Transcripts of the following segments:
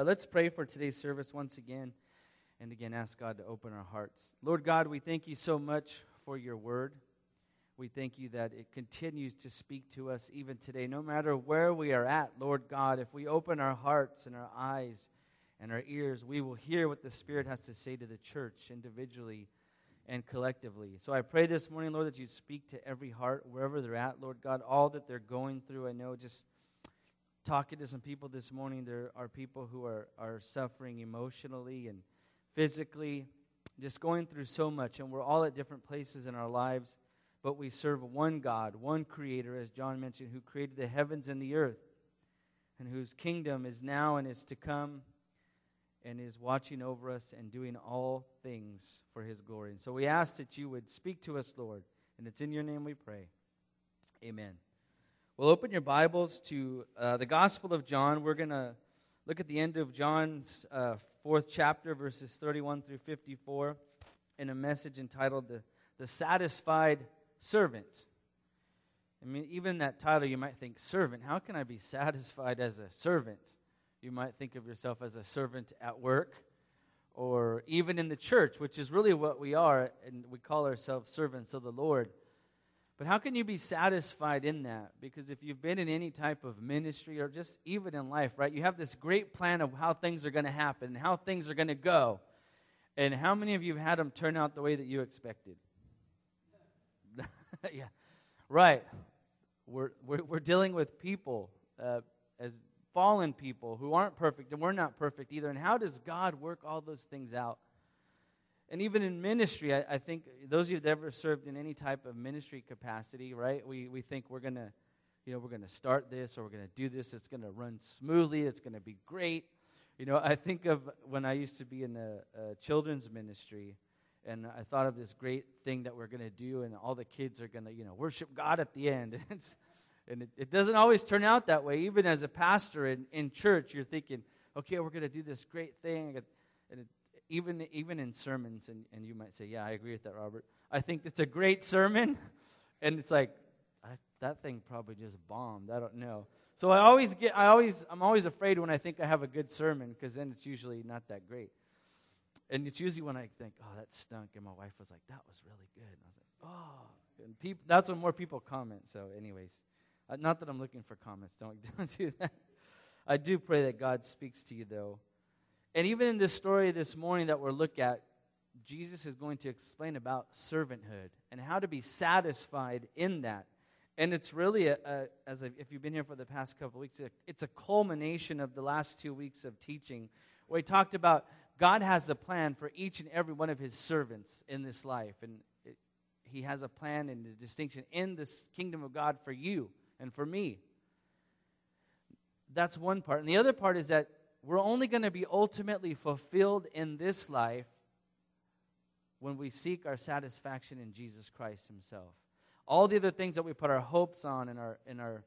Uh, let's pray for today's service once again and again ask God to open our hearts. Lord God, we thank you so much for your word. We thank you that it continues to speak to us even today, no matter where we are at, Lord God. If we open our hearts and our eyes and our ears, we will hear what the Spirit has to say to the church individually and collectively. So I pray this morning, Lord, that you speak to every heart, wherever they're at, Lord God, all that they're going through. I know just talking to some people this morning, there are people who are, are suffering emotionally and physically, just going through so much. And we're all at different places in our lives, but we serve one God, one Creator, as John mentioned, who created the heavens and the earth, and whose kingdom is now and is to come, and is watching over us and doing all things for His glory. And so we ask that you would speak to us, Lord, and it's in your name we pray. Amen. Well, open your Bibles to uh, the Gospel of John. We're going to look at the end of John's uh, fourth chapter, verses 31 through 54, in a message entitled The, the Satisfied Servant. I mean, even that title, you might think, servant. How can I be satisfied as a servant? You might think of yourself as a servant at work or even in the church, which is really what we are, and we call ourselves servants of the Lord. But how can you be satisfied in that? Because if you've been in any type of ministry or just even in life, right, you have this great plan of how things are going to happen and how things are going to go. And how many of you have had them turn out the way that you expected? yeah, right. We're, we're, we're, dealing with people uh, as fallen people who aren't perfect, and we're not perfect either. And how does God work all those things out? And even in ministry, I, I, think those of you that ever served in any type of ministry capacity, right? We, we think we're going to, you know, we're going to start this or we're going to do this. It's going to run smoothly. It's going to be great. You know, I think of when I used to be in a, a children's ministry, and I thought of this great thing that we're going to do, and all the kids are going to, you know, worship God at the end. and it, it, doesn't always turn out that way. Even as a pastor in, in church, you're thinking, okay, we're going to do this great thing. And it, even, even in sermons, and, and you might say, Yeah, I agree with that, Robert. I think it's a great sermon, and it's like, I, that thing probably just bombed. I don't know. So I always get, I always, I'm always afraid when I think I have a good sermon, because then it's usually not that great. And it's usually when I think, oh, that stunk, and my wife was like, that was really good. And I was like, oh. And people, that's when more people comment. So, anyways, uh, not that I'm looking for comments. Don't, don't do that. I do pray that God speaks to you, though. And even in this story this morning that we're looking at, Jesus is going to explain about servanthood and how to be satisfied in that. And it's really, a, a, as a, if you've been here for the past couple weeks, it's a culmination of the last two weeks of teaching where he talked about God has a plan for each and every one of his servants in this life. And it, he has a plan and a distinction in this kingdom of God for you and for me. That's one part. And the other part is that we're only going to be ultimately fulfilled in this life when we seek our satisfaction in Jesus Christ Himself. All the other things that we put our hopes on and our, and our,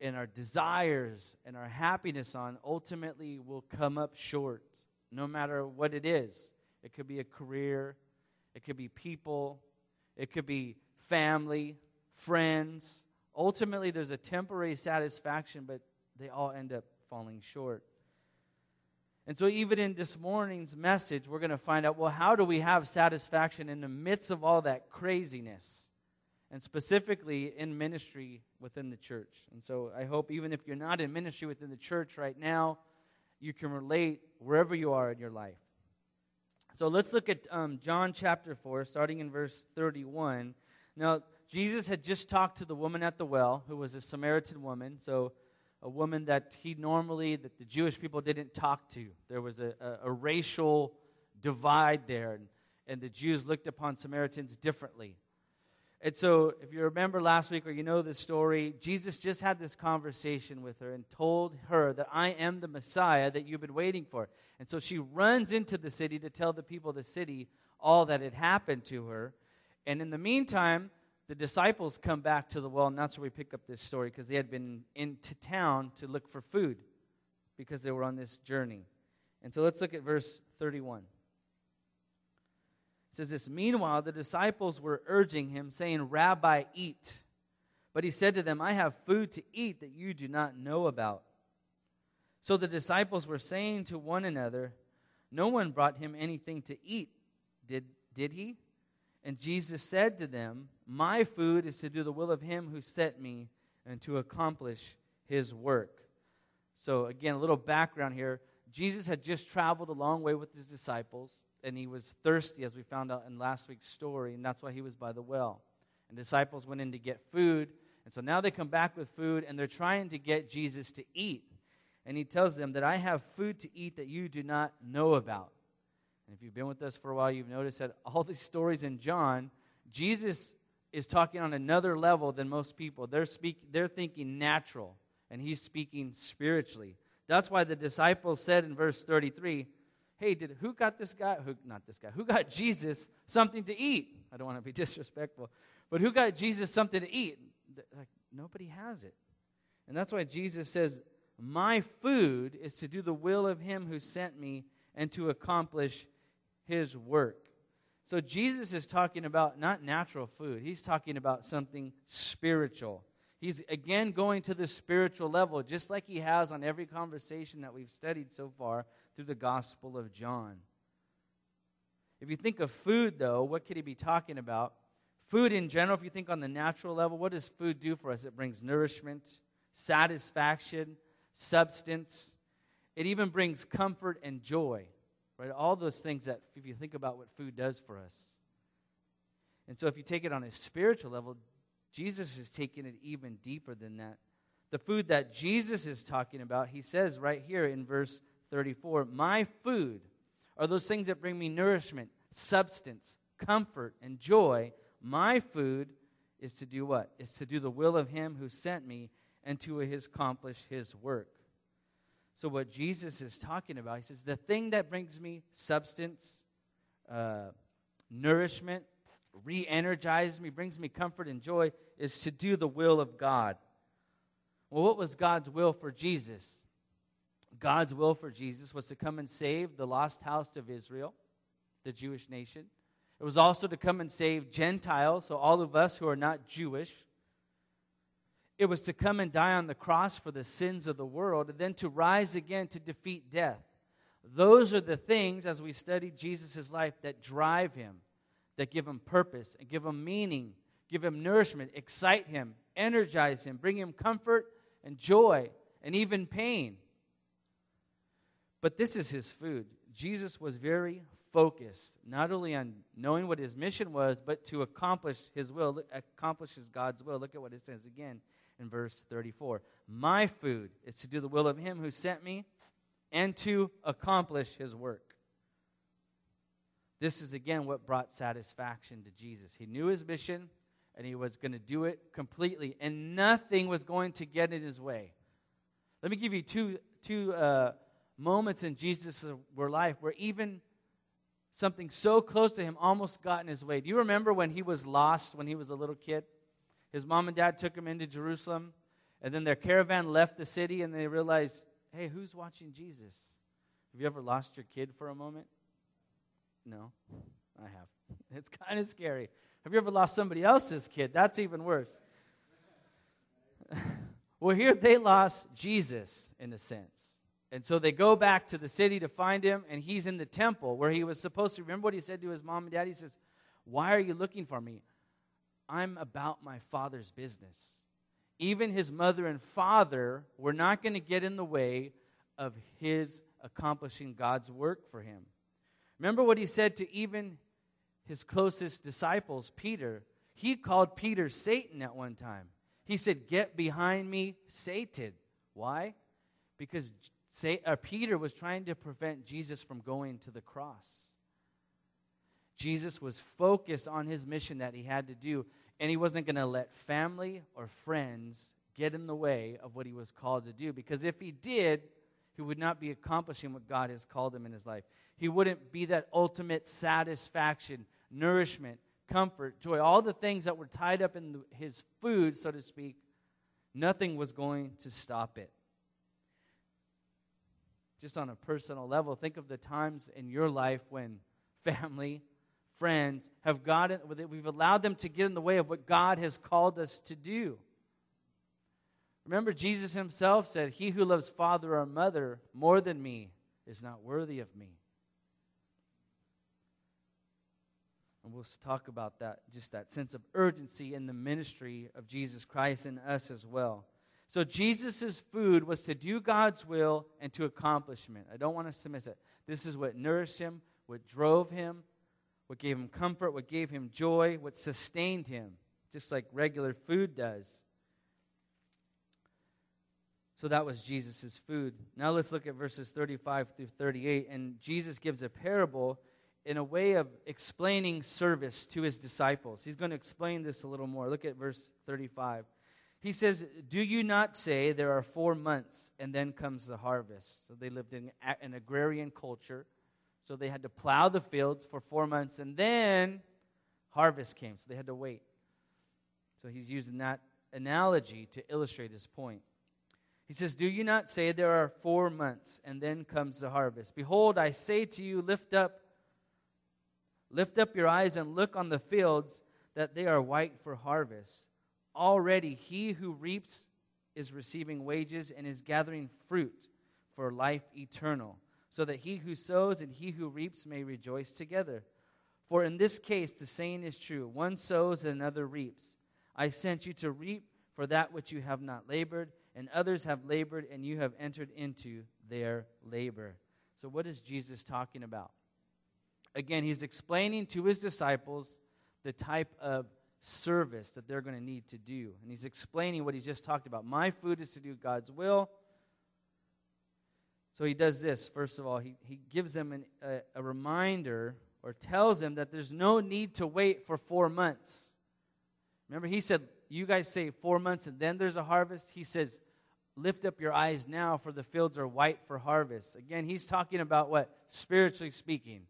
and our desires and our happiness on ultimately will come up short, no matter what it is. It could be a career, it could be people, it could be family, friends. Ultimately, there's a temporary satisfaction, but they all end up falling short. And so, even in this morning's message, we're going to find out well, how do we have satisfaction in the midst of all that craziness? And specifically in ministry within the church. And so, I hope even if you're not in ministry within the church right now, you can relate wherever you are in your life. So, let's look at um, John chapter 4, starting in verse 31. Now, Jesus had just talked to the woman at the well, who was a Samaritan woman. So, a woman that he normally, that the Jewish people didn't talk to. There was a, a, a racial divide there, and, and the Jews looked upon Samaritans differently. And so, if you remember last week or you know the story, Jesus just had this conversation with her and told her that I am the Messiah that you've been waiting for. And so she runs into the city to tell the people of the city all that had happened to her. And in the meantime, the disciples come back to the well, and that's where we pick up this story because they had been into town to look for food because they were on this journey. And so let's look at verse 31. It says this Meanwhile, the disciples were urging him, saying, Rabbi, eat. But he said to them, I have food to eat that you do not know about. So the disciples were saying to one another, No one brought him anything to eat, did, did he? And Jesus said to them, My food is to do the will of him who sent me and to accomplish his work. So, again, a little background here. Jesus had just traveled a long way with his disciples, and he was thirsty, as we found out in last week's story, and that's why he was by the well. And disciples went in to get food, and so now they come back with food, and they're trying to get Jesus to eat. And he tells them that I have food to eat that you do not know about. And if you've been with us for a while, you've noticed that all these stories in John, Jesus is talking on another level than most people. They're, speak, they're thinking natural, and he's speaking spiritually. That's why the disciples said in verse 33, Hey, did who got this guy? Who not this guy? Who got Jesus something to eat? I don't want to be disrespectful, but who got Jesus something to eat? Like nobody has it. And that's why Jesus says, My food is to do the will of him who sent me and to accomplish his work. So Jesus is talking about not natural food, he's talking about something spiritual. He's again going to the spiritual level, just like he has on every conversation that we've studied so far through the Gospel of John. If you think of food, though, what could he be talking about? Food in general, if you think on the natural level, what does food do for us? It brings nourishment, satisfaction, substance. It even brings comfort and joy. Right? All those things that, if you think about what food does for us. And so, if you take it on a spiritual level, Jesus is taking it even deeper than that. The food that Jesus is talking about, he says right here in verse 34 My food are those things that bring me nourishment, substance, comfort, and joy. My food is to do what? Is to do the will of him who sent me and to accomplish his work. So, what Jesus is talking about, he says, the thing that brings me substance, uh, nourishment, re energizes me, brings me comfort and joy, is to do the will of God. Well, what was God's will for Jesus? God's will for Jesus was to come and save the lost house of Israel, the Jewish nation. It was also to come and save Gentiles, so all of us who are not Jewish. It was to come and die on the cross for the sins of the world, and then to rise again to defeat death. Those are the things, as we study Jesus' life, that drive him, that give him purpose, and give him meaning, give him nourishment, excite him, energize him, bring him comfort and joy, and even pain. But this is his food. Jesus was very focused, not only on knowing what his mission was, but to accomplish his will, accomplish his God's will. Look at what it says again in verse 34. My food is to do the will of him who sent me and to accomplish his work. This is again what brought satisfaction to Jesus. He knew his mission and he was going to do it completely, and nothing was going to get in his way. Let me give you two, two uh, moments in Jesus' life where even something so close to him almost got in his way. Do you remember when he was lost when he was a little kid? His mom and dad took him into Jerusalem, and then their caravan left the city, and they realized, hey, who's watching Jesus? Have you ever lost your kid for a moment? No, I have. It's kind of scary. Have you ever lost somebody else's kid? That's even worse. well, here they lost Jesus in a sense. And so they go back to the city to find him, and he's in the temple where he was supposed to. Remember what he said to his mom and dad? He says, Why are you looking for me? I'm about my father's business. Even his mother and father were not going to get in the way of his accomplishing God's work for him. Remember what he said to even his closest disciples, Peter. He called Peter Satan at one time. He said, Get behind me, Satan. Why? Because uh, Peter was trying to prevent Jesus from going to the cross. Jesus was focused on his mission that he had to do, and he wasn't going to let family or friends get in the way of what he was called to do. Because if he did, he would not be accomplishing what God has called him in his life. He wouldn't be that ultimate satisfaction, nourishment, comfort, joy, all the things that were tied up in his food, so to speak. Nothing was going to stop it. Just on a personal level, think of the times in your life when family, friends have gotten, we've allowed them to get in the way of what God has called us to do. Remember, Jesus himself said, He who loves father or mother more than me is not worthy of me. And we'll talk about that, just that sense of urgency in the ministry of Jesus Christ and us as well. So, Jesus' food was to do God's will and to accomplishment. I don't want us to miss it. This is what nourished him, what drove him, what gave him comfort, what gave him joy, what sustained him, just like regular food does. So that was Jesus' food. Now let's look at verses 35 through 38. And Jesus gives a parable in a way of explaining service to his disciples. He's going to explain this a little more. Look at verse 35. He says, Do you not say there are four months and then comes the harvest? So they lived in an agrarian culture. So they had to plow the fields for four months and then harvest came. So they had to wait. So he's using that analogy to illustrate his point. He says, Do you not say there are four months and then comes the harvest? Behold, I say to you, lift up Lift up your eyes and look on the fields, that they are white for harvest. Already he who reaps is receiving wages and is gathering fruit for life eternal, so that he who sows and he who reaps may rejoice together. For in this case, the saying is true one sows and another reaps. I sent you to reap for that which you have not labored, and others have labored, and you have entered into their labor. So, what is Jesus talking about? again, he's explaining to his disciples the type of service that they're going to need to do. And he's explaining what he's just talked about. My food is to do God's will. So he does this. First of all, he, he gives them an, a, a reminder or tells them that there's no need to wait for four months. Remember, he said, You guys say four months and then there's a harvest. He says, Lift up your eyes now, for the fields are white for harvest. Again, he's talking about what? Spiritually speaking.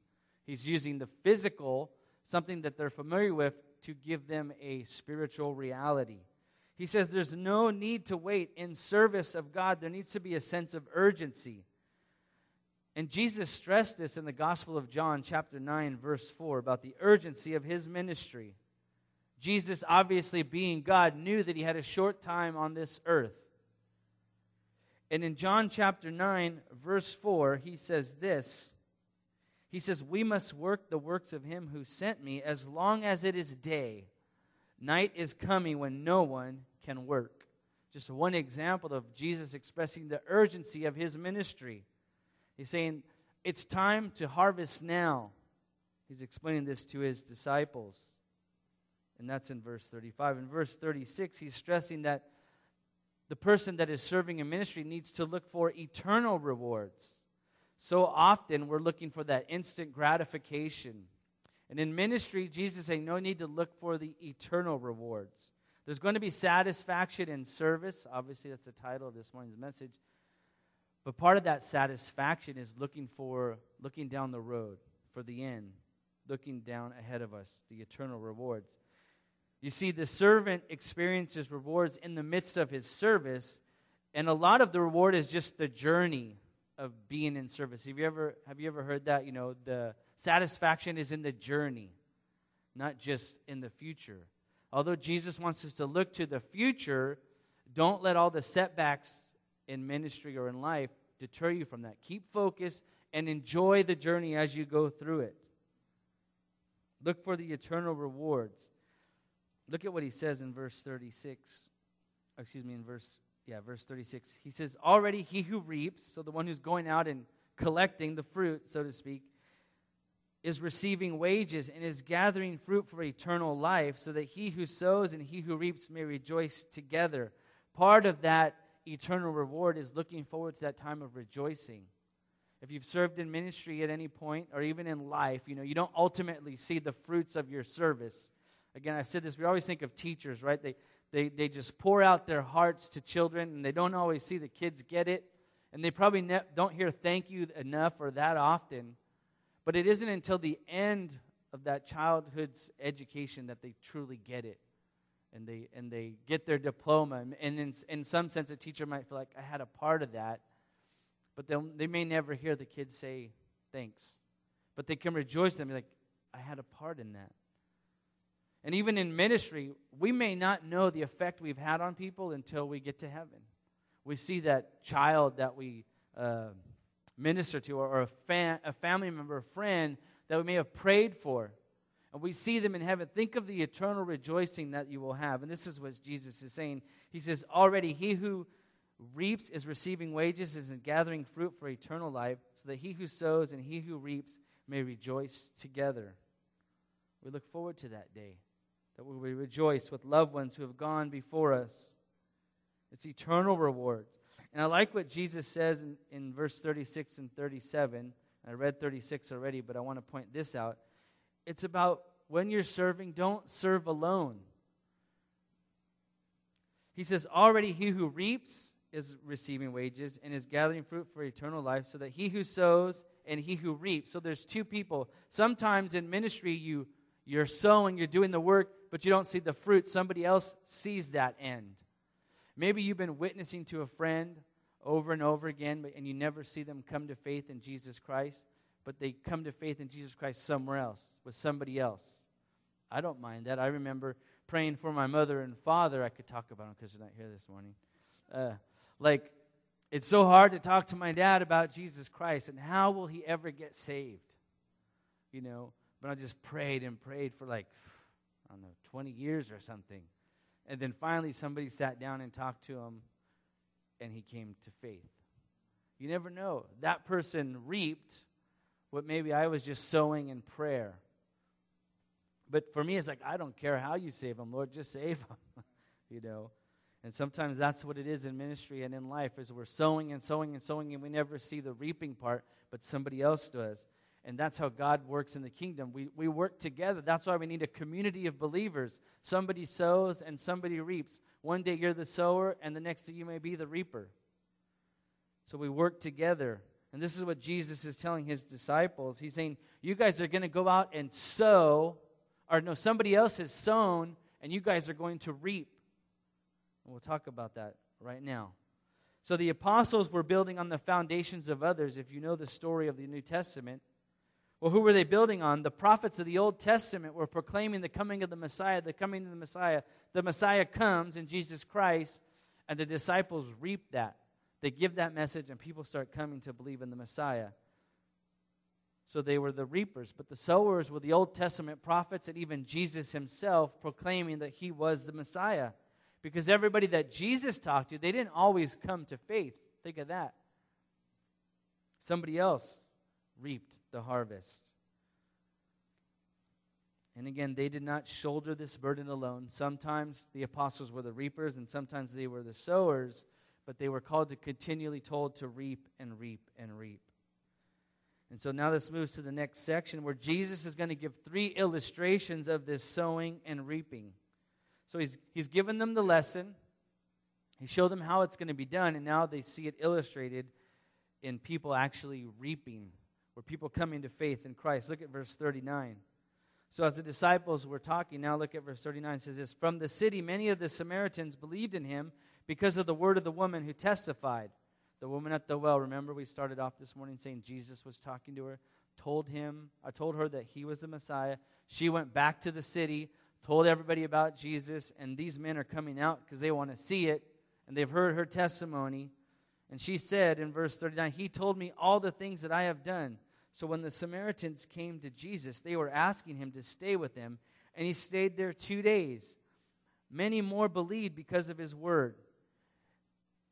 He's using the physical, something that they're familiar with, to give them a spiritual reality. He says there's no need to wait. In service of God, there needs to be a sense of urgency. And Jesus stressed this in the Gospel of John, chapter 9, verse 4, about the urgency of his ministry. Jesus, obviously being God, knew that he had a short time on this earth. And in John chapter 9, verse 4, he says this he says, We must work the works of him who sent me as long as it is day. Night is coming when no one can work. Just one example of Jesus expressing the urgency of his ministry. He's saying, It's time to harvest now. He's explaining this to his disciples. And that's in verse 35. In verse 36, he's stressing that the person that is serving a ministry needs to look for eternal rewards. So often we're looking for that instant gratification. And in ministry, Jesus is saying, no need to look for the eternal rewards. There's going to be satisfaction in service. Obviously, that's the title of this morning's message. But part of that satisfaction is looking for looking down the road for the end, looking down ahead of us, the eternal rewards. You see, the servant experiences rewards in the midst of his service, and a lot of the reward is just the journey of being in service. Have you ever have you ever heard that? You know, the satisfaction is in the journey, not just in the future. Although Jesus wants us to look to the future, don't let all the setbacks in ministry or in life deter you from that. Keep focused and enjoy the journey as you go through it. Look for the eternal rewards. Look at what he says in verse 36. Excuse me, in verse yeah, verse 36. He says, Already he who reaps, so the one who's going out and collecting the fruit, so to speak, is receiving wages and is gathering fruit for eternal life, so that he who sows and he who reaps may rejoice together. Part of that eternal reward is looking forward to that time of rejoicing. If you've served in ministry at any point, or even in life, you know, you don't ultimately see the fruits of your service. Again, I've said this, we always think of teachers, right? They, they, they just pour out their hearts to children, and they don't always see the kids get it. And they probably ne- don't hear thank you enough or that often. But it isn't until the end of that childhood's education that they truly get it. And they, and they get their diploma. And in, in some sense, a teacher might feel like, I had a part of that. But they may never hear the kids say thanks. But they can rejoice them, like, I had a part in that. And even in ministry, we may not know the effect we've had on people until we get to heaven. We see that child that we uh, minister to, or a, fa- a family member, a friend that we may have prayed for, and we see them in heaven. Think of the eternal rejoicing that you will have. And this is what Jesus is saying. He says, Already he who reaps is receiving wages, is gathering fruit for eternal life, so that he who sows and he who reaps may rejoice together. We look forward to that day, that we will rejoice with loved ones who have gone before us. It's eternal rewards. And I like what Jesus says in, in verse 36 and 37. I read 36 already, but I want to point this out. It's about when you're serving, don't serve alone. He says, Already he who reaps is receiving wages and is gathering fruit for eternal life, so that he who sows and he who reaps. So there's two people. Sometimes in ministry, you, you're sowing, you're doing the work, but you don't see the fruit. Somebody else sees that end. Maybe you've been witnessing to a friend over and over again, and you never see them come to faith in Jesus Christ, but they come to faith in Jesus Christ somewhere else, with somebody else. I don't mind that. I remember praying for my mother and father. I could talk about them because they're not here this morning. Uh, like, it's so hard to talk to my dad about Jesus Christ and how will he ever get saved? You know, but I just prayed and prayed for like, I don't know, 20 years or something. And then finally, somebody sat down and talked to him, and he came to faith. You never know. That person reaped what maybe I was just sowing in prayer. But for me, it's like, I don't care how you save them, Lord, just save them. you know? And sometimes that's what it is in ministry and in life is we're sowing and sowing and sowing and we never see the reaping part, but somebody else does. And that's how God works in the kingdom. We, we work together. That's why we need a community of believers. Somebody sows and somebody reaps. One day you're the sower, and the next day you may be the reaper. So we work together. And this is what Jesus is telling his disciples. He's saying, You guys are going to go out and sow, or no, somebody else has sown, and you guys are going to reap. And we'll talk about that right now. So the apostles were building on the foundations of others. If you know the story of the New Testament, well, who were they building on? The prophets of the Old Testament were proclaiming the coming of the Messiah, the coming of the Messiah. The Messiah comes in Jesus Christ, and the disciples reap that. They give that message, and people start coming to believe in the Messiah. So they were the reapers. But the sowers were the Old Testament prophets and even Jesus himself proclaiming that he was the Messiah. Because everybody that Jesus talked to, they didn't always come to faith. Think of that. Somebody else reaped the harvest. And again, they did not shoulder this burden alone. Sometimes the apostles were the reapers, and sometimes they were the sowers, but they were called to continually told to reap and reap and reap. And so now this moves to the next section where Jesus is going to give three illustrations of this sowing and reaping. So he's, he's given them the lesson, he showed them how it's going to be done, and now they see it illustrated in people actually reaping, where people coming to faith in Christ. Look at verse 39. So as the disciples were talking, now look at verse 39 it says this From the city, many of the Samaritans believed in him because of the word of the woman who testified. The woman at the well, remember we started off this morning saying Jesus was talking to her, told him, I told her that he was the Messiah. She went back to the city, told everybody about Jesus, and these men are coming out because they want to see it, and they've heard her testimony. And she said in verse 39, He told me all the things that I have done. So when the Samaritans came to Jesus, they were asking him to stay with them, and he stayed there two days. Many more believed because of his word.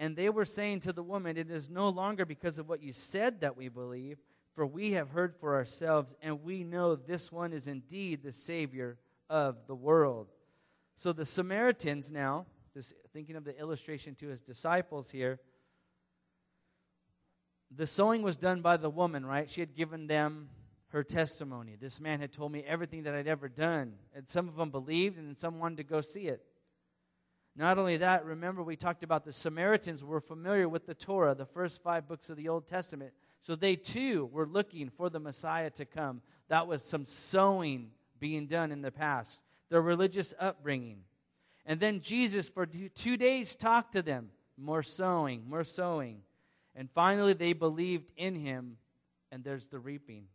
And they were saying to the woman, It is no longer because of what you said that we believe, for we have heard for ourselves, and we know this one is indeed the Savior of the world. So the Samaritans now, this, thinking of the illustration to his disciples here, the sowing was done by the woman, right? She had given them her testimony. This man had told me everything that I'd ever done. And some of them believed, and some wanted to go see it. Not only that, remember we talked about the Samaritans were familiar with the Torah, the first five books of the Old Testament. So they too were looking for the Messiah to come. That was some sowing being done in the past, their religious upbringing. And then Jesus, for two days, talked to them. More sowing, more sowing. And finally, they believed in him, and there's the reaping.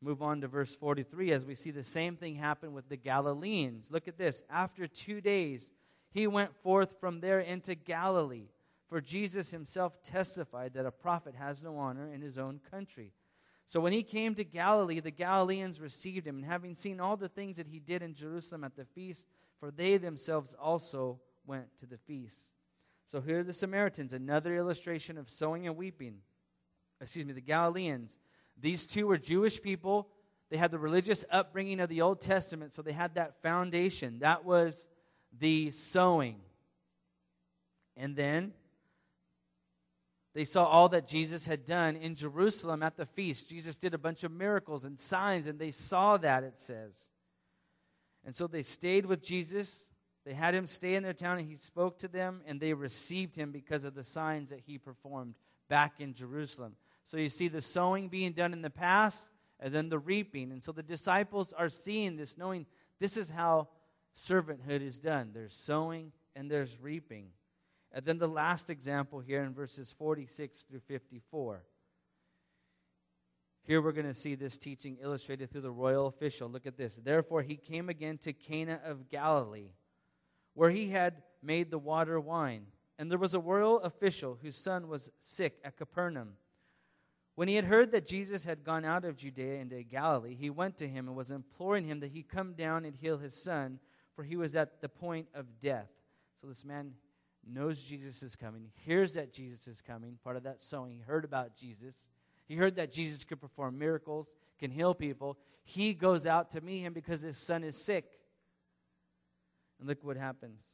Move on to verse 43 as we see the same thing happen with the Galileans. Look at this. After two days, he went forth from there into Galilee. For Jesus himself testified that a prophet has no honor in his own country. So when he came to Galilee, the Galileans received him, and having seen all the things that he did in Jerusalem at the feast, for they themselves also went to the feast. So here are the Samaritans, another illustration of sowing and weeping. Excuse me, the Galileans. These two were Jewish people. They had the religious upbringing of the Old Testament, so they had that foundation. That was the sowing. And then they saw all that Jesus had done in Jerusalem at the feast. Jesus did a bunch of miracles and signs, and they saw that, it says. And so they stayed with Jesus. They had him stay in their town, and he spoke to them, and they received him because of the signs that he performed back in Jerusalem. So you see the sowing being done in the past, and then the reaping. And so the disciples are seeing this, knowing this is how servanthood is done there's sowing and there's reaping. And then the last example here in verses 46 through 54. Here we're going to see this teaching illustrated through the royal official. Look at this. Therefore, he came again to Cana of Galilee, where he had made the water wine. And there was a royal official whose son was sick at Capernaum. When he had heard that Jesus had gone out of Judea into Galilee, he went to him and was imploring him that he come down and heal his son, for he was at the point of death. So this man knows Jesus is coming, hears that Jesus is coming, part of that sowing. He heard about Jesus. He heard that Jesus could perform miracles, can heal people. He goes out to meet him because his son is sick. And look what happens.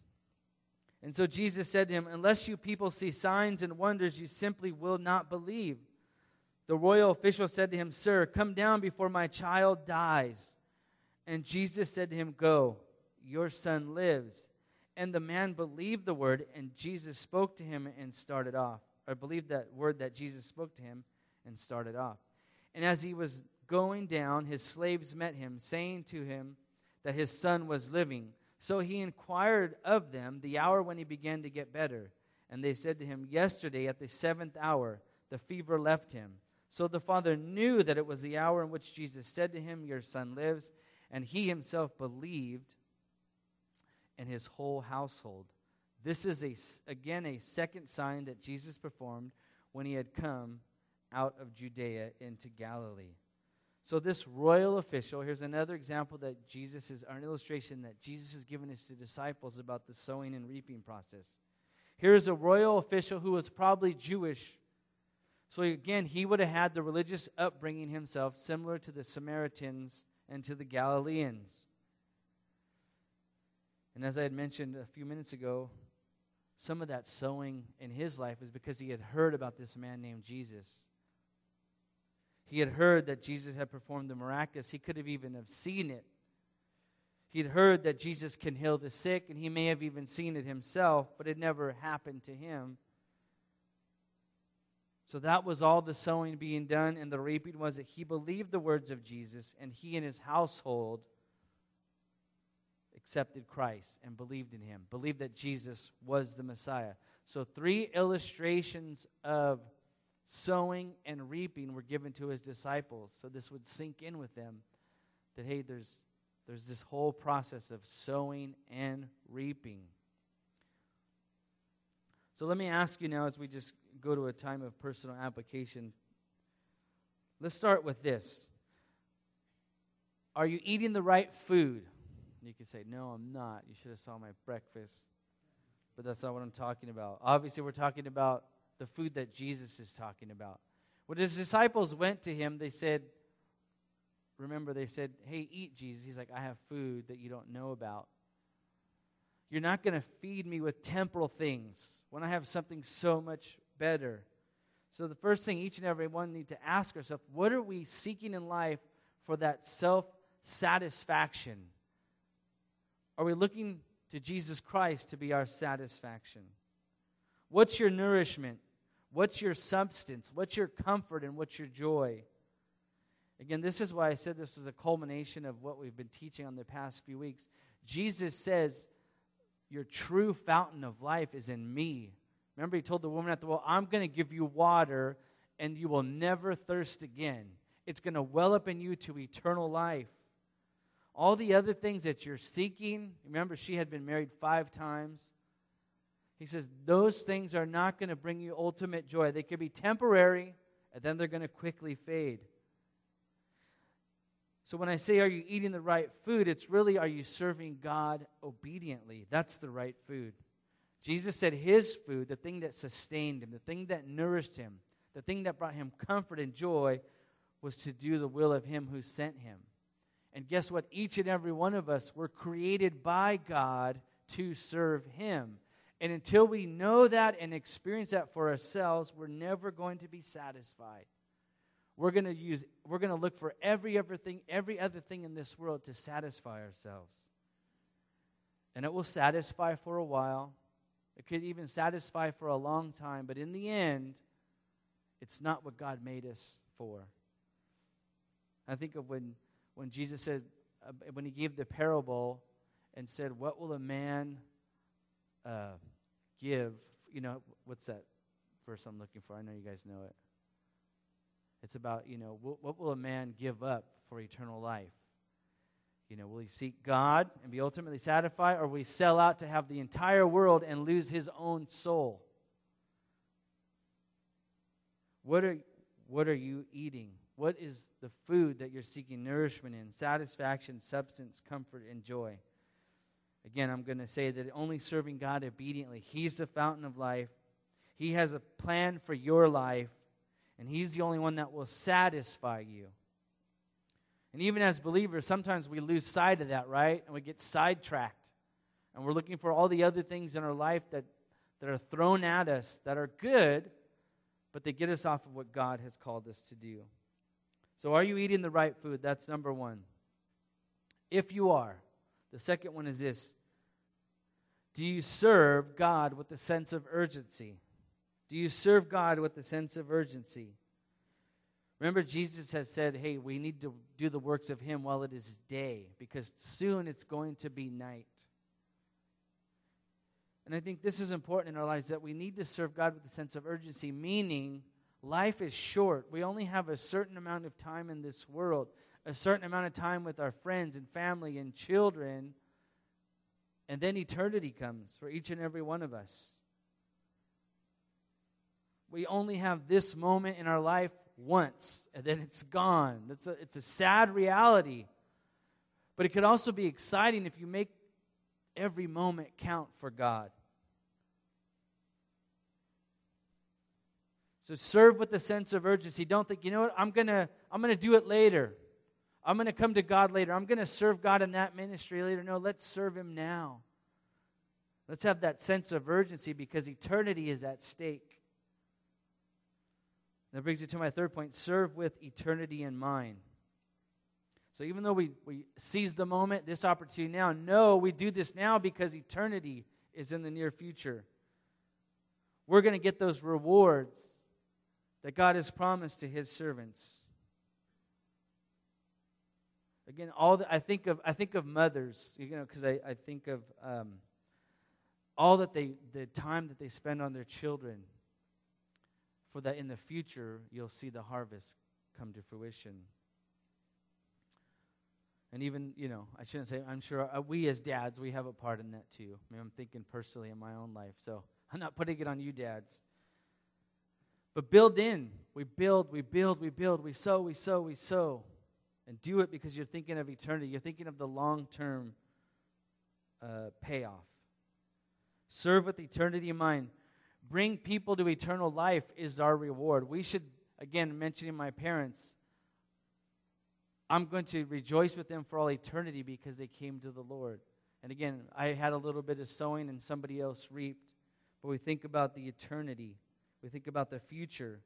And so Jesus said to him, Unless you people see signs and wonders, you simply will not believe. The royal official said to him, Sir, come down before my child dies. And Jesus said to him, Go, your son lives. And the man believed the word, and Jesus spoke to him and started off. Or believed that word that Jesus spoke to him and started off. And as he was going down, his slaves met him, saying to him that his son was living. So he inquired of them the hour when he began to get better. And they said to him, Yesterday at the seventh hour, the fever left him. So the father knew that it was the hour in which Jesus said to him, Your son lives. And he himself believed, and his whole household. This is a, again a second sign that Jesus performed when he had come out of Judea into Galilee. So, this royal official, here's another example that Jesus is, or an illustration that Jesus has given his disciples about the sowing and reaping process. Here is a royal official who was probably Jewish. So, again, he would have had the religious upbringing himself, similar to the Samaritans and to the Galileans. And as I had mentioned a few minutes ago, some of that sowing in his life is because he had heard about this man named Jesus. He had heard that Jesus had performed the miraculous. He could have even have seen it. He had heard that Jesus can heal the sick, and he may have even seen it himself, but it never happened to him. So that was all the sowing being done, and the reaping was that he believed the words of Jesus, and he and his household accepted Christ and believed in him, believed that Jesus was the Messiah. So, three illustrations of sowing and reaping were given to his disciples. So this would sink in with them that, hey, there's, there's this whole process of sowing and reaping. So let me ask you now as we just go to a time of personal application. Let's start with this. Are you eating the right food? You can say, No, I'm not. You should have saw my breakfast. But that's not what I'm talking about. Obviously, we're talking about the food that Jesus is talking about. When his disciples went to him, they said, Remember, they said, Hey, eat, Jesus. He's like, I have food that you don't know about. You're not going to feed me with temporal things when I have something so much better. So, the first thing each and every one need to ask ourselves what are we seeking in life for that self satisfaction? Are we looking to Jesus Christ to be our satisfaction? What's your nourishment? What's your substance? What's your comfort and what's your joy? Again, this is why I said this was a culmination of what we've been teaching on the past few weeks. Jesus says, Your true fountain of life is in me. Remember, he told the woman at the well, I'm going to give you water and you will never thirst again. It's going to well up in you to eternal life. All the other things that you're seeking, remember, she had been married five times. He says, those things are not going to bring you ultimate joy. They could be temporary, and then they're going to quickly fade. So when I say, are you eating the right food, it's really, are you serving God obediently? That's the right food. Jesus said his food, the thing that sustained him, the thing that nourished him, the thing that brought him comfort and joy, was to do the will of him who sent him. And guess what? Each and every one of us were created by God to serve him. And until we know that and experience that for ourselves, we're never going to be satisfied. We're going to use we're going to look for every everything every other thing in this world to satisfy ourselves. And it will satisfy for a while. It could even satisfy for a long time, but in the end, it's not what God made us for. I think of when when Jesus said uh, when he gave the parable and said, "What will a man uh, give?" You know, what's that verse I'm looking for? I know you guys know it. It's about, you know, what will a man give up for eternal life? You know, will he seek God and be ultimately satisfied, or will he sell out to have the entire world and lose his own soul? What are, what are you eating? What is the food that you're seeking nourishment in? Satisfaction, substance, comfort, and joy. Again, I'm going to say that only serving God obediently, He's the fountain of life. He has a plan for your life and He's the only one that will satisfy you. And even as believers, sometimes we lose sight of that, right? And we get sidetracked. And we're looking for all the other things in our life that, that are thrown at us that are good, but they get us off of what God has called us to do. So, are you eating the right food? That's number one. If you are, the second one is this Do you serve God with a sense of urgency? Do you serve God with a sense of urgency? Remember, Jesus has said, hey, we need to do the works of Him while it is day, because soon it's going to be night. And I think this is important in our lives that we need to serve God with a sense of urgency, meaning life is short. We only have a certain amount of time in this world, a certain amount of time with our friends and family and children, and then eternity comes for each and every one of us. We only have this moment in our life once, and then it's gone. It's a, it's a sad reality. But it could also be exciting if you make every moment count for God. So serve with a sense of urgency. Don't think, you know what, I'm gonna I'm gonna do it later. I'm gonna come to God later. I'm gonna serve God in that ministry later. No, let's serve him now. Let's have that sense of urgency because eternity is at stake. That brings you to my third point serve with eternity in mind. So even though we, we seize the moment, this opportunity now, no, we do this now because eternity is in the near future. We're going to get those rewards that God has promised to his servants. Again, all the, I think of I think of mothers, you know, because I, I think of um, all that they the time that they spend on their children for that in the future you'll see the harvest come to fruition. And even, you know, I shouldn't say, I'm sure uh, we as dads, we have a part in that too. I mean, I'm thinking personally in my own life. So I'm not putting it on you, dads. But build in. We build, we build, we build. We sow, we sow, we sow. And do it because you're thinking of eternity. You're thinking of the long term uh, payoff. Serve with eternity in mind bring people to eternal life is our reward. We should, again, mentioning my parents, I'm going to rejoice with them for all eternity because they came to the Lord. And again, I had a little bit of sowing and somebody else reaped. But we think about the eternity, we think about the future.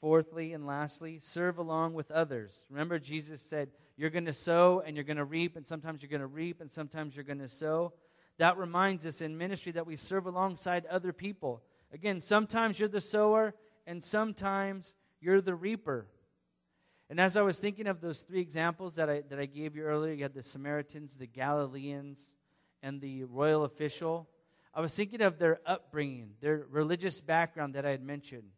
Fourthly and lastly, serve along with others. Remember, Jesus said, You're going to sow and you're going to reap, and sometimes you're going to reap and sometimes you're going to sow that reminds us in ministry that we serve alongside other people. Again, sometimes you're the sower, and sometimes you're the reaper. And as I was thinking of those three examples that I, that I gave you earlier, you had the Samaritans, the Galileans, and the royal official. I was thinking of their upbringing, their religious background that I had mentioned.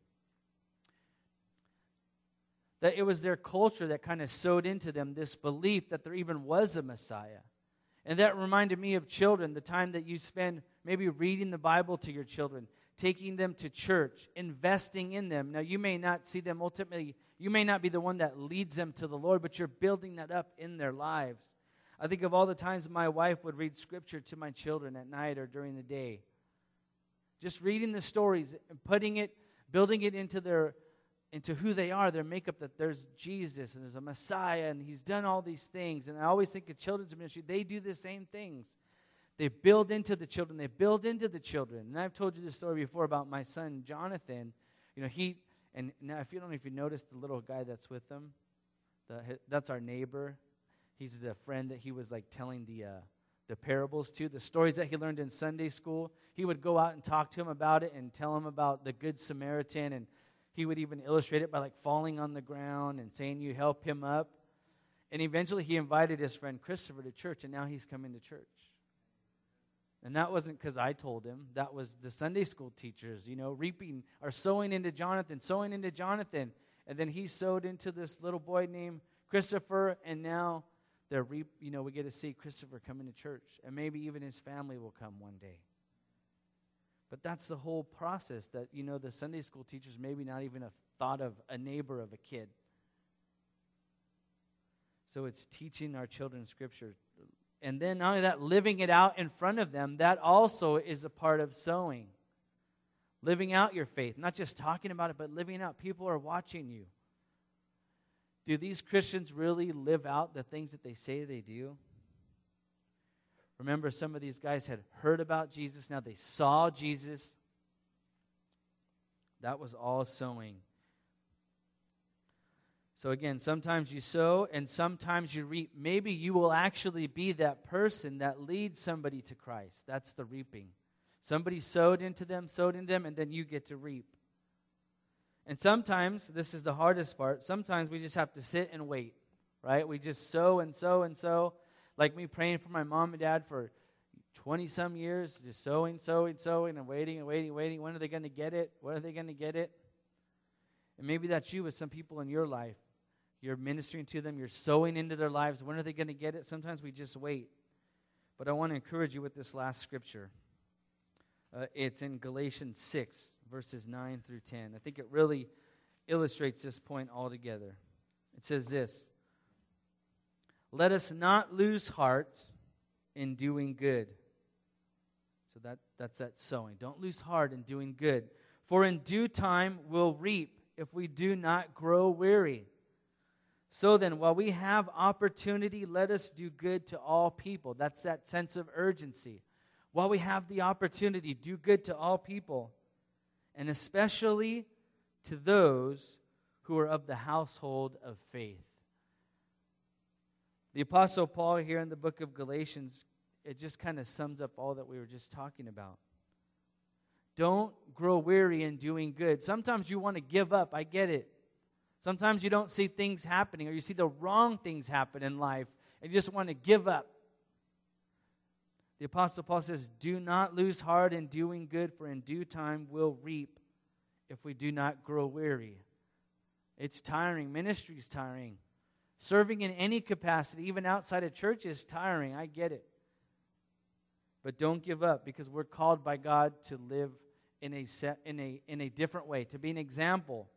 That it was their culture that kind of sowed into them this belief that there even was a Messiah. And that reminded me of children, the time that you spend maybe reading the Bible to your children, taking them to church, investing in them. Now, you may not see them ultimately, you may not be the one that leads them to the Lord, but you're building that up in their lives. I think of all the times my wife would read scripture to my children at night or during the day. Just reading the stories and putting it, building it into their into who they are, their makeup, that there's Jesus and there's a Messiah and he's done all these things. And I always think of children's ministry, they do the same things. They build into the children, they build into the children. And I've told you this story before about my son Jonathan. You know, he and now if you don't know if you noticed the little guy that's with them, the, that's our neighbor. He's the friend that he was like telling the uh, the parables to, the stories that he learned in Sunday school. He would go out and talk to him about it and tell him about the Good Samaritan. And he would even illustrate it by like falling on the ground and saying, You help him up. And eventually he invited his friend Christopher to church, and now he's coming to church. And that wasn't because I told him. That was the Sunday school teachers, you know, reaping or sowing into Jonathan, sowing into Jonathan. And then he sowed into this little boy named Christopher, and now they're re- you know, we get to see Christopher coming to church, and maybe even his family will come one day. But that's the whole process that, you know, the Sunday school teachers maybe not even a thought of a neighbor of a kid. So it's teaching our children scripture. And then not only that, living it out in front of them, that also is a part of sowing. Living out your faith, not just talking about it, but living out. People are watching you. Do these Christians really live out the things that they say they do? Remember, some of these guys had heard about Jesus. Now they saw Jesus. That was all sowing. So, again, sometimes you sow and sometimes you reap. Maybe you will actually be that person that leads somebody to Christ. That's the reaping. Somebody sowed into them, sowed in them, and then you get to reap. And sometimes, this is the hardest part, sometimes we just have to sit and wait, right? We just sow and sow and sow. Like me praying for my mom and dad for 20 some years, just sowing, sowing, sowing, and waiting and waiting, waiting. When are they going to get it? When are they going to get it? And maybe that's you with some people in your life. You're ministering to them, you're sowing into their lives. When are they going to get it? Sometimes we just wait. But I want to encourage you with this last scripture. Uh, it's in Galatians 6 verses 9 through 10. I think it really illustrates this point altogether. It says this Let us not lose heart in doing good. So that, that's that sowing. Don't lose heart in doing good. For in due time we'll reap if we do not grow weary. So then, while we have opportunity, let us do good to all people. That's that sense of urgency. While we have the opportunity, do good to all people and especially to those who are of the household of faith. The Apostle Paul, here in the book of Galatians, it just kind of sums up all that we were just talking about. Don't grow weary in doing good. Sometimes you want to give up. I get it. Sometimes you don't see things happening or you see the wrong things happen in life and you just want to give up. The Apostle Paul says, Do not lose heart in doing good, for in due time we'll reap if we do not grow weary. It's tiring. Ministry is tiring. Serving in any capacity, even outside of church, is tiring. I get it. But don't give up because we're called by God to live in a, set, in a, in a different way, to be an example.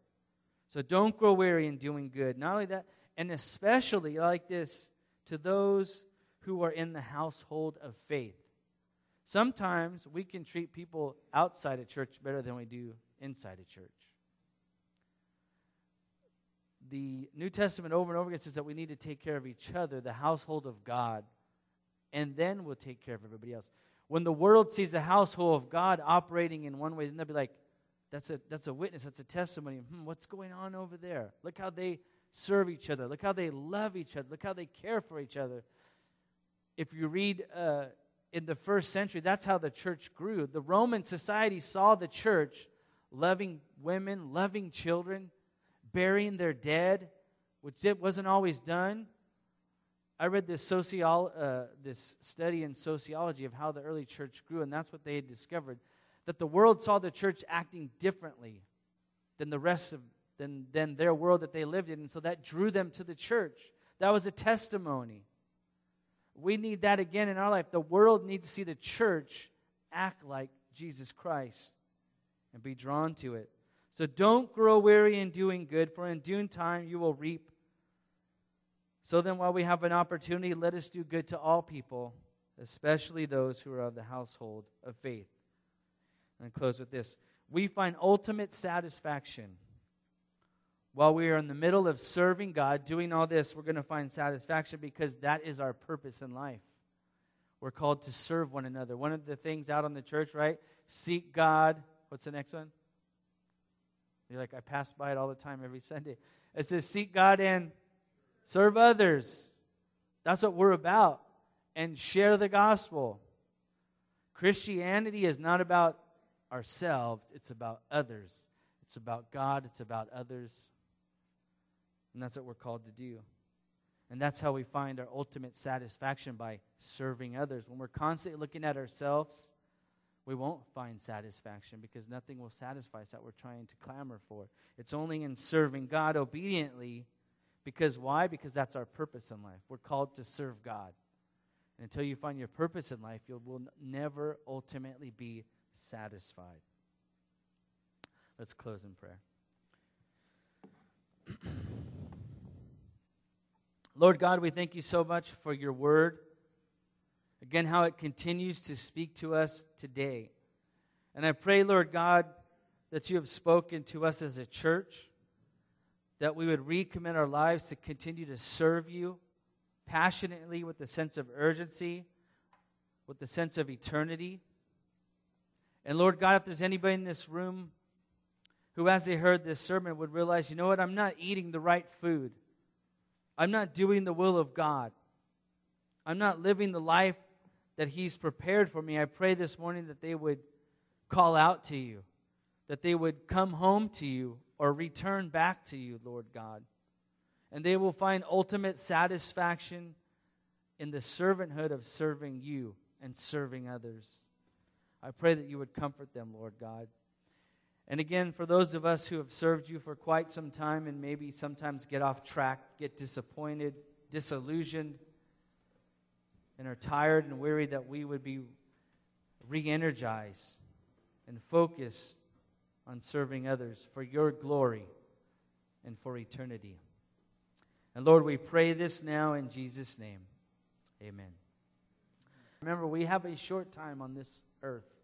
So don't grow weary in doing good. Not only that, and especially like this, to those who are in the household of faith. Sometimes we can treat people outside of church better than we do inside a church. The New Testament over and over again says that we need to take care of each other, the household of God, and then we'll take care of everybody else. When the world sees the household of God operating in one way, then they'll be like, that's a, that's a witness, that's a testimony. Hmm, what's going on over there? Look how they serve each other. Look how they love each other. Look how they care for each other if you read uh, in the first century, that's how the church grew. The Roman society saw the church loving women, loving children, burying their dead, which it wasn't always done. I read this, sociolo- uh, this study in sociology of how the early church grew, and that's what they had discovered that the world saw the church acting differently than the rest of than, than their world that they lived in. And so that drew them to the church. That was a testimony. We need that again in our life. The world needs to see the church act like Jesus Christ and be drawn to it. So don't grow weary in doing good, for in due time you will reap. So then, while we have an opportunity, let us do good to all people, especially those who are of the household of faith. And I close with this. We find ultimate satisfaction. While we are in the middle of serving God, doing all this, we're going to find satisfaction because that is our purpose in life. We're called to serve one another. One of the things out on the church, right? Seek God. What's the next one? You're like, I pass by it all the time every Sunday. It says, Seek God and serve others. That's what we're about. And share the gospel. Christianity is not about ourselves, it's about others. It's about God, it's about others. And that's what we're called to do. And that's how we find our ultimate satisfaction by serving others. When we're constantly looking at ourselves, we won't find satisfaction because nothing will satisfy us that we're trying to clamor for. It's only in serving God obediently because why? Because that's our purpose in life. We're called to serve God. And until you find your purpose in life, you will never ultimately be satisfied. Let's close in prayer. Lord God, we thank you so much for your word. Again, how it continues to speak to us today. And I pray, Lord God, that you have spoken to us as a church, that we would recommit our lives to continue to serve you passionately with a sense of urgency, with a sense of eternity. And Lord God, if there's anybody in this room who, as they heard this sermon, would realize, you know what, I'm not eating the right food. I'm not doing the will of God. I'm not living the life that He's prepared for me. I pray this morning that they would call out to you, that they would come home to you or return back to you, Lord God. And they will find ultimate satisfaction in the servanthood of serving you and serving others. I pray that you would comfort them, Lord God. And again, for those of us who have served you for quite some time and maybe sometimes get off track, get disappointed, disillusioned, and are tired and weary, that we would be re energized and focused on serving others for your glory and for eternity. And Lord, we pray this now in Jesus' name. Amen. Remember, we have a short time on this earth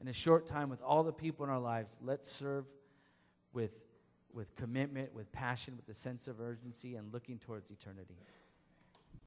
in a short time with all the people in our lives. Let's serve with, with commitment, with passion, with a sense of urgency, and looking towards eternity.